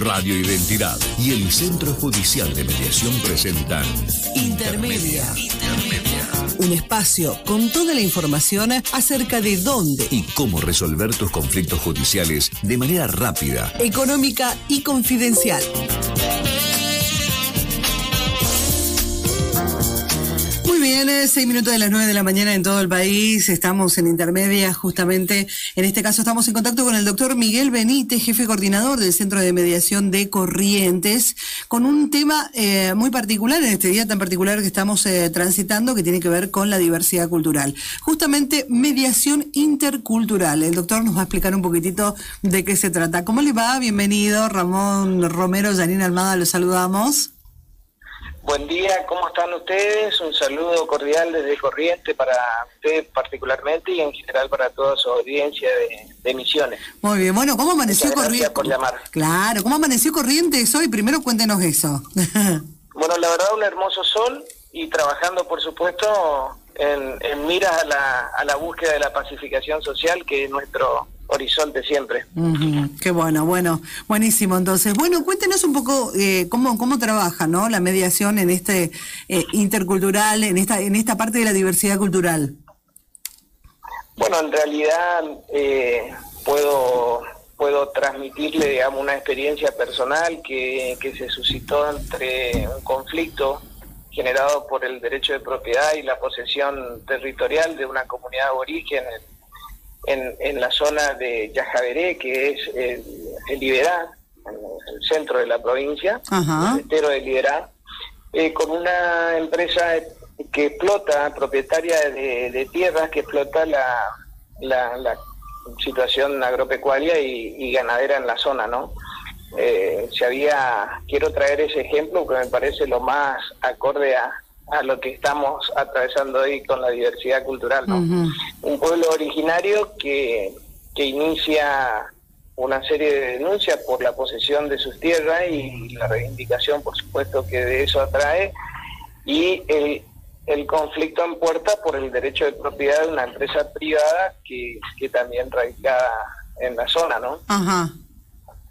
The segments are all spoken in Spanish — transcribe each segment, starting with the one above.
Radio Identidad y el Centro Judicial de Mediación presentan Intermedia. Un espacio con toda la información acerca de dónde, y cómo resolver tus conflictos judiciales de manera rápida. económica y confidencial. Bien, seis minutos de las nueve de la mañana en todo el país. Estamos en intermedia, justamente. En este caso, estamos en contacto con el doctor Miguel Benítez, jefe coordinador del Centro de Mediación de Corrientes, con un tema eh, muy particular en este día tan particular que estamos eh, transitando, que tiene que ver con la diversidad cultural. Justamente, mediación intercultural. El doctor nos va a explicar un poquitito de qué se trata. ¿Cómo le va? Bienvenido, Ramón Romero, Janine Almada, los saludamos. Buen día, ¿cómo están ustedes? Un saludo cordial desde Corriente para usted particularmente y en general para toda su audiencia de, de Misiones. Muy bien, bueno, ¿cómo amaneció por llamar. Claro, ¿cómo amaneció Corrientes hoy? Primero cuéntenos eso. Bueno, la verdad un hermoso sol y trabajando por supuesto en, en miras a la, a la búsqueda de la pacificación social que es nuestro horizonte siempre. Qué bueno, bueno, buenísimo. Entonces, bueno, cuéntenos un poco eh, cómo cómo trabaja, ¿no? La mediación en este eh, intercultural, en esta en esta parte de la diversidad cultural. Bueno, en realidad eh, puedo puedo transmitirle, digamos, una experiencia personal que, que se suscitó entre un conflicto generado por el derecho de propiedad y la posesión territorial de una comunidad aborigen en, en, la zona de Yajaveré, que es el, el Liberá, en el centro de la provincia, Ajá. el estero de Liberá, eh, con una empresa que explota, propietaria de, de tierras, que explota la, la, la situación agropecuaria y, y ganadera en la zona, ¿no? Eh, se había, quiero traer ese ejemplo que me parece lo más acorde a, a lo que estamos atravesando hoy con la diversidad cultural. Un pueblo originario que, que inicia una serie de denuncias por la posesión de sus tierras y la reivindicación, por supuesto, que de eso atrae, y el, el conflicto en puerta por el derecho de propiedad de una empresa privada que, que también radicada en la zona, ¿no? Ajá.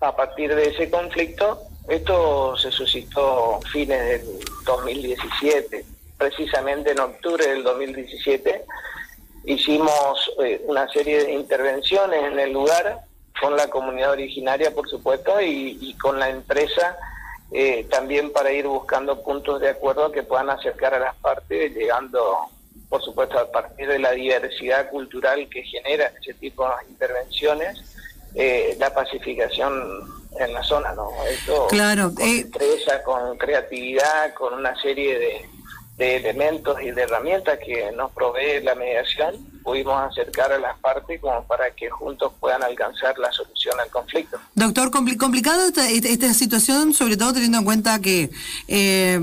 A partir de ese conflicto, esto se suscitó fines del 2017, precisamente en octubre del 2017, hicimos eh, una serie de intervenciones en el lugar con la comunidad originaria, por supuesto, y, y con la empresa eh, también para ir buscando puntos de acuerdo que puedan acercar a las partes, llegando, por supuesto, a partir de la diversidad cultural que genera ese tipo de intervenciones, eh, la pacificación en la zona, ¿no? Esto Claro, con eh, empresa, con creatividad, con una serie de, de elementos y de herramientas que nos provee la mediación, pudimos acercar a las partes como para que juntos puedan alcanzar la solución al conflicto. Doctor, compli- complicado esta, esta- situación, sobre todo teniendo en cuenta que eh,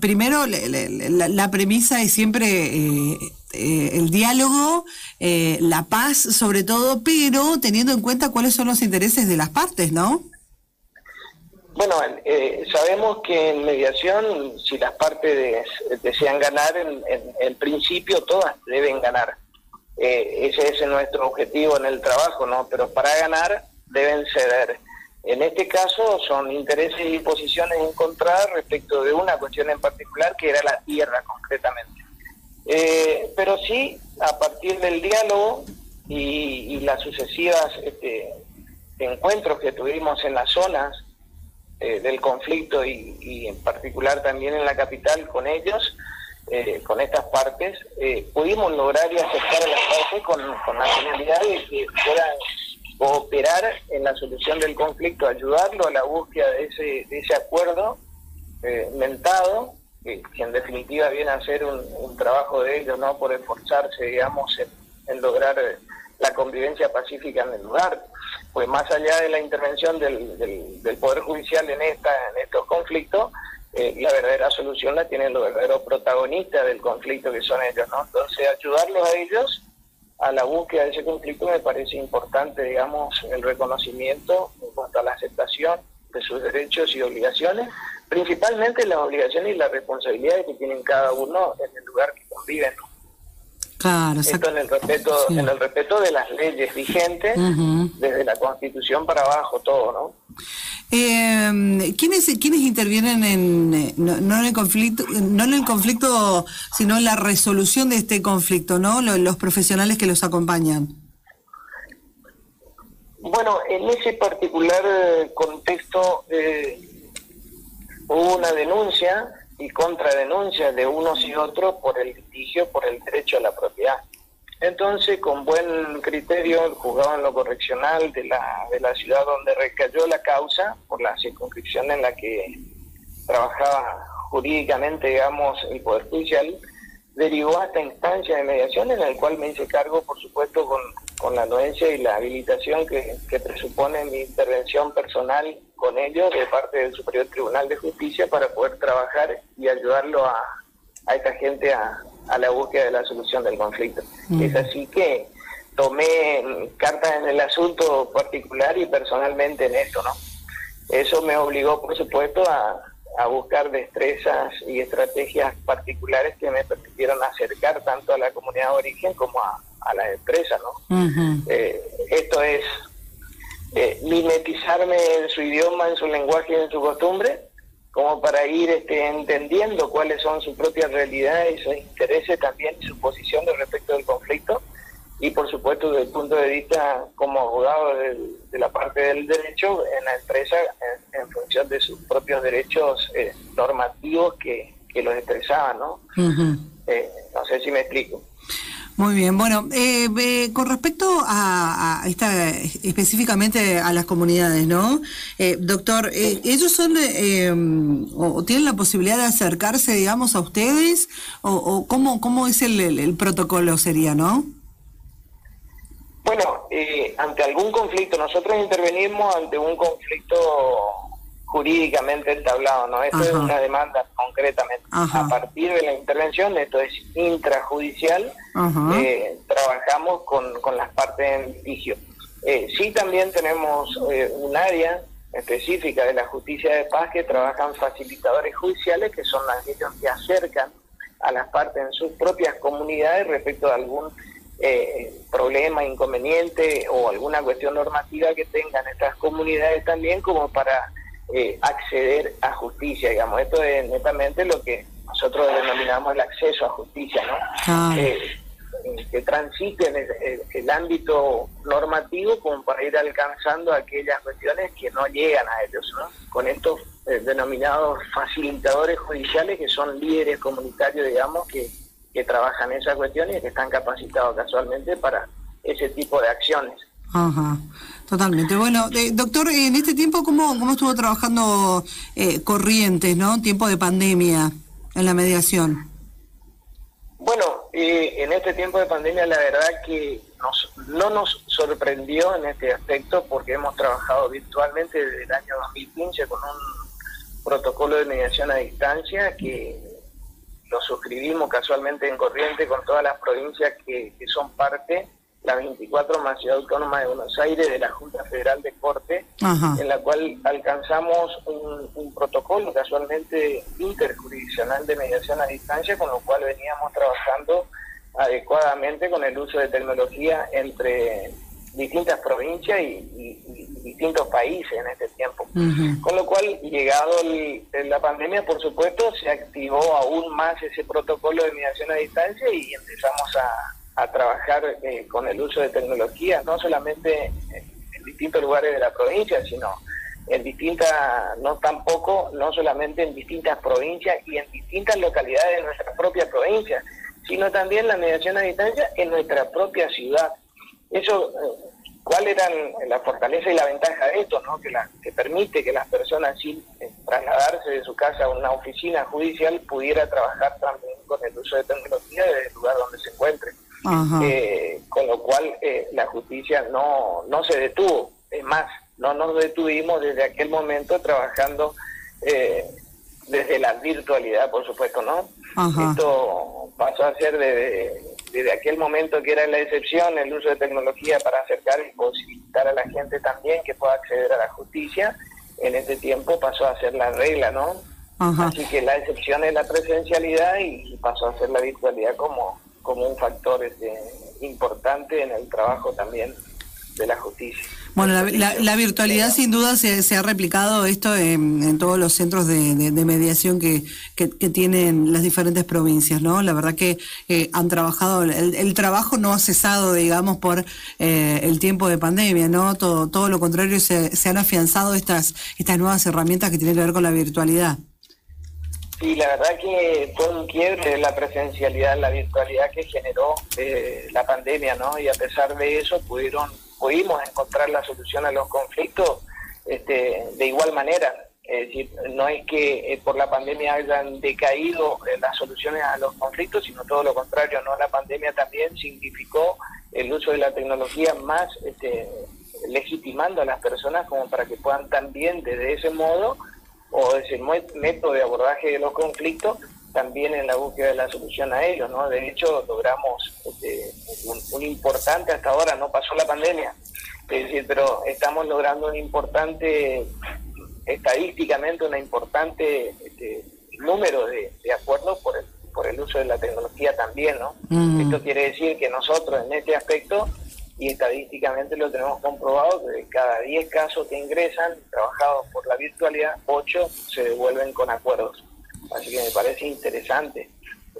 primero le- le- la, la premisa es siempre eh, eh, el diálogo, eh, la paz sobre todo, pero teniendo en cuenta cuáles son los intereses de las partes, ¿no? Bueno, eh, sabemos que en mediación, si las partes des- desean ganar, en, en principio todas deben ganar. Eh, ese es nuestro objetivo en el trabajo, ¿no? Pero para ganar deben ceder. En este caso son intereses y posiciones encontradas respecto de una cuestión en particular que era la tierra concretamente. Eh, pero sí, a partir del diálogo y, y las sucesivas este, encuentros que tuvimos en las zonas eh, del conflicto y, y en particular también en la capital con ellos, eh, con estas partes, eh, pudimos lograr y acercar a las partes con, la finalidad de que puedan cooperar en la solución del conflicto, ayudarlo a la búsqueda de ese, de ese acuerdo eh, mentado, que, en definitiva viene a ser un, un trabajo de ellos, ¿no? Por esforzarse, digamos, en, lograr la convivencia pacífica en el lugar. Pues más allá de la intervención del, del, Poder Judicial en, esta, en estos conflictos, eh, la verdadera solución la tienen los verdaderos protagonistas del conflicto, que son ellos, ¿no? Entonces, ayudarlos a ellos a la búsqueda de ese conflicto me parece importante, digamos, el reconocimiento en cuanto a la aceptación de sus derechos y obligaciones, principalmente las obligaciones y las responsabilidades que tienen cada uno en el lugar que conviven. Claro, Esto en el respeto, en el respeto de las leyes vigentes, desde la Constitución para abajo, todo, ¿no? Eh, ¿quiénes, ¿Quiénes intervienen en no, en el conflicto, no en el conflicto, sino en la resolución de este conflicto, ¿no? Los, profesionales que los acompañan. Bueno, en ese particular eh, contexto eh, hubo una denuncia y contradenuncia de unos y otros por el litigio, por el derecho a la propiedad. Entonces, con buen criterio, el juzgado en lo correccional de la, de la ciudad donde recayó la causa, por la circunscripción en la que trabajaba jurídicamente, digamos, el Poder Judicial, derivó a esta instancia de mediación en la cual me hice cargo, por supuesto, con, con la anuencia y la habilitación que, que presupone mi intervención personal con ellos de parte del Superior Tribunal de Justicia para poder trabajar y ayudarlo a, a esta gente a, a, la búsqueda de la solución del conflicto. Mm. Es así que tomé cartas en el asunto particular y personalmente en esto, ¿no? Eso me obligó, por supuesto, a, a buscar destrezas y estrategias particulares que me permitieron acercar tanto a la comunidad de origen como a, a la empresa, ¿no? eh, esto es eh, mimetizarme en su idioma, en su lenguaje y en su costumbre, como para ir este, entendiendo cuáles son sus propias realidades, sus intereses también y su posición respecto del conflicto. Y por supuesto, desde el punto de vista como abogado de, la parte del derecho en la empresa, en, función de sus propios derechos eh, normativos que, que los expresaban, ¿no? Eh, no sé si me explico. Muy bien, bueno, eh, eh, con respecto a, esta específicamente a las comunidades, ¿no? Eh, doctor, ¿ellos son o, tienen la posibilidad de acercarse, digamos, a ustedes? ¿O, cómo, cómo es el, protocolo sería, no? Bueno, ante algún conflicto, nosotros intervenimos ante un conflicto jurídicamente entablado, ¿no? Esto es una demanda concretamente. A partir de la intervención, esto es intrajudicial, eh, trabajamos con, con las partes en litigio. Eh, sí también tenemos eh, un área específica de la justicia de paz que trabajan facilitadores judiciales, que son aquellos que acercan a las partes en sus propias comunidades respecto a algún eh, problema, inconveniente o alguna cuestión normativa que tengan estas comunidades también como para eh, acceder a justicia, digamos. Esto es netamente lo que nosotros denominamos el acceso a justicia, ¿no? Ah. Eh, que transiten el, el, ámbito normativo como para ir alcanzando aquellas cuestiones que no llegan a ellos, ¿no? Con estos eh, denominados facilitadores judiciales que son líderes comunitarios, digamos, que, que trabajan esas cuestiones y que están capacitados casualmente para ese tipo de acciones. Ajá. Totalmente. Bueno, eh, doctor, en este tiempo, ¿cómo, cómo estuvo trabajando eh, Corrientes, ¿no? Tiempo de pandemia en la mediación. Bueno, eh, en este tiempo de pandemia la verdad que nos, no nos sorprendió en este aspecto porque hemos trabajado virtualmente desde el año 2015 con un protocolo de mediación a distancia que lo suscribimos casualmente en Corrientes con todas las provincias que, que son parte la 24 más Ciudad Autónoma de Buenos Aires de la Junta Federal de Corte, en la cual alcanzamos un, protocolo casualmente interjurisdiccional de mediación a distancia, con lo cual veníamos trabajando adecuadamente con el uso de tecnología entre distintas provincias y, distintos países en este tiempo. Con lo cual, llegado la pandemia, por supuesto, se activó aún más ese protocolo de mediación a distancia y empezamos a a trabajar eh, con el uso de tecnología, no solamente en, distintos lugares de la provincia, sino en distintas, no tampoco, no solamente en distintas provincias y en distintas localidades de nuestra propia provincia, sino también la mediación a distancia en nuestra propia ciudad. Eso, eh, ¿cuál eran la fortaleza y la ventaja de esto? ¿no? Que, la, que permite que las personas sin eh, trasladarse de su casa a una oficina judicial pudiera trabajar también con el uso de tecnología desde el lugar donde se encuentre. Eh, con lo cual eh, la justicia no, no se detuvo. Es más, no nos detuvimos desde aquel momento trabajando eh, desde la virtualidad, por supuesto, ¿no? Esto pasó a ser desde, desde aquel momento que era la excepción, el uso de tecnología para acercar y posibilitar a la gente también que pueda acceder a la justicia. En este tiempo pasó a ser la regla, ¿no? Así que la excepción es la presencialidad y pasó a ser la virtualidad como, como un factor este, importante en el trabajo también de la justicia. Bueno, la, virtualidad sin duda se, ha replicado esto en, todos los centros de, mediación que, tienen las diferentes provincias, ¿no? La verdad que eh, han trabajado, el, trabajo no ha cesado, digamos, por eh, el tiempo de pandemia, ¿no? Todo, todo lo contrario, se, se han afianzado estas, estas nuevas herramientas que tienen que ver con la virtualidad. Sí, la verdad que fue un quiebre la presencialidad, la virtualidad que generó eh, la pandemia, ¿no? Y a pesar de eso pudieron, pudimos encontrar la solución a los conflictos este, de igual manera. Es decir, no es que eh, por la pandemia hayan decaído eh, las soluciones a los conflictos, sino todo lo contrario, ¿no? La pandemia también significó el uso de la tecnología más este, legitimando a las personas como para que puedan también desde ese modo o ese método de abordaje de los conflictos también en la búsqueda de la solución a ellos, ¿no? De hecho, logramos este, un, importante, hasta ahora no pasó la pandemia, es decir, pero estamos logrando un importante, estadísticamente, un importante este, número de, acuerdos por el, por el uso de la tecnología también, ¿no? Mm. Esto quiere decir que nosotros en este aspecto y estadísticamente lo tenemos comprobado que de cada 10 casos que ingresan trabajados por la virtualidad, 8 se devuelven con acuerdos. Así que me parece interesante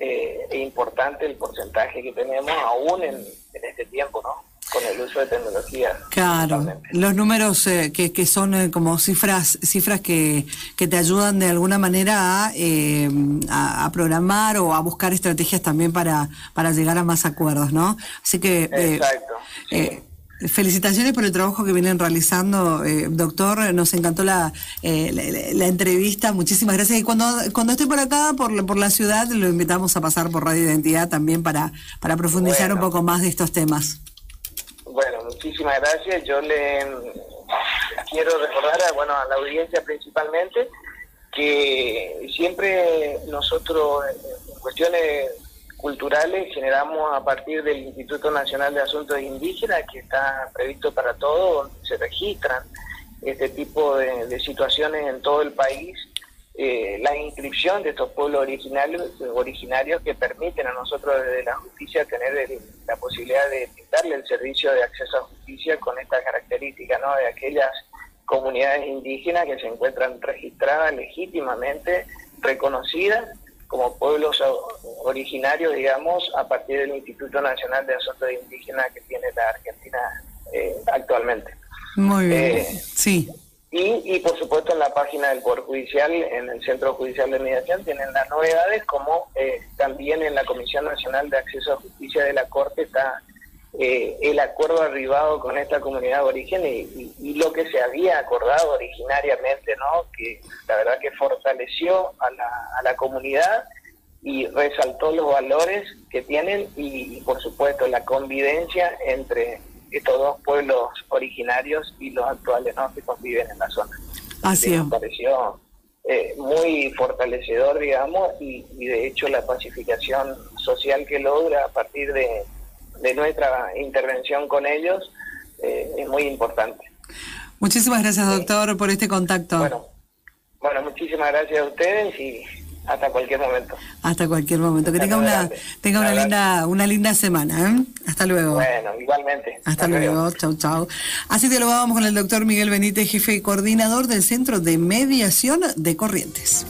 eh, e importante el porcentaje que tenemos aún en, este tiempo, ¿no? Con el uso de tecnología. Claro, los números eh, que, que son eh, como cifras cifras que, que te ayudan de alguna manera a, a, programar o a buscar estrategias también para, para llegar a más acuerdos, ¿no? Así que... Exacto. Eh, felicitaciones por el trabajo que vienen realizando, eh, doctor. Nos encantó la, eh, la, entrevista. Muchísimas gracias. Y cuando, cuando esté por acá, por, por la ciudad, lo invitamos a pasar por Radio Identidad también para, para profundizar un poco más de estos temas. Muchísimas gracias. Yo le quiero recordar a, bueno, a la audiencia principalmente que siempre nosotros en cuestiones culturales generamos a partir del Instituto Nacional de Asuntos Indígenas, que está previsto para todo, donde se registran este tipo de, situaciones en todo el país, eh, la inscripción de estos pueblos originarios, originarios que permiten a nosotros desde la justicia tener la posibilidad de darle el servicio de acceso a justicia con esta característica ¿no? de aquellas comunidades indígenas que se encuentran registradas legítimamente, reconocidas como pueblos originarios, digamos, a partir del Instituto Nacional de Asuntos Indígenas que tiene la Argentina eh, actualmente. Muy bien, eh, sí. Y, y por supuesto en la página del Poder Judicial, en el Centro Judicial de Mediación, tienen las novedades, como eh, también en la Comisión Nacional de Acceso a Justicia de la Corte está eh, el acuerdo arribado con esta comunidad de origen y, lo que se había acordado originariamente, ¿no? Que la verdad que fortaleció a la, a la comunidad y resaltó los valores que tienen y, por supuesto la convivencia entre estos dos pueblos originarios y los actuales ¿no? que conviven en la zona. Así es. Me pareció eh, muy fortalecedor, digamos, y, y de hecho la pacificación social que logra a partir de, de nuestra intervención con ellos eh, es muy importante. Muchísimas gracias, doctor, por este contacto. Bueno, bueno, muchísimas gracias a ustedes y hasta cualquier momento. Hasta cualquier momento. Que tenga una tenga una linda una linda semana. ¿eh? Hasta luego. Bueno, igualmente. Hasta, luego. Chau, chau. Así dialogábamos con el doctor Miguel Benítez, jefe y coordinador del Centro de Mediación de Corrientes.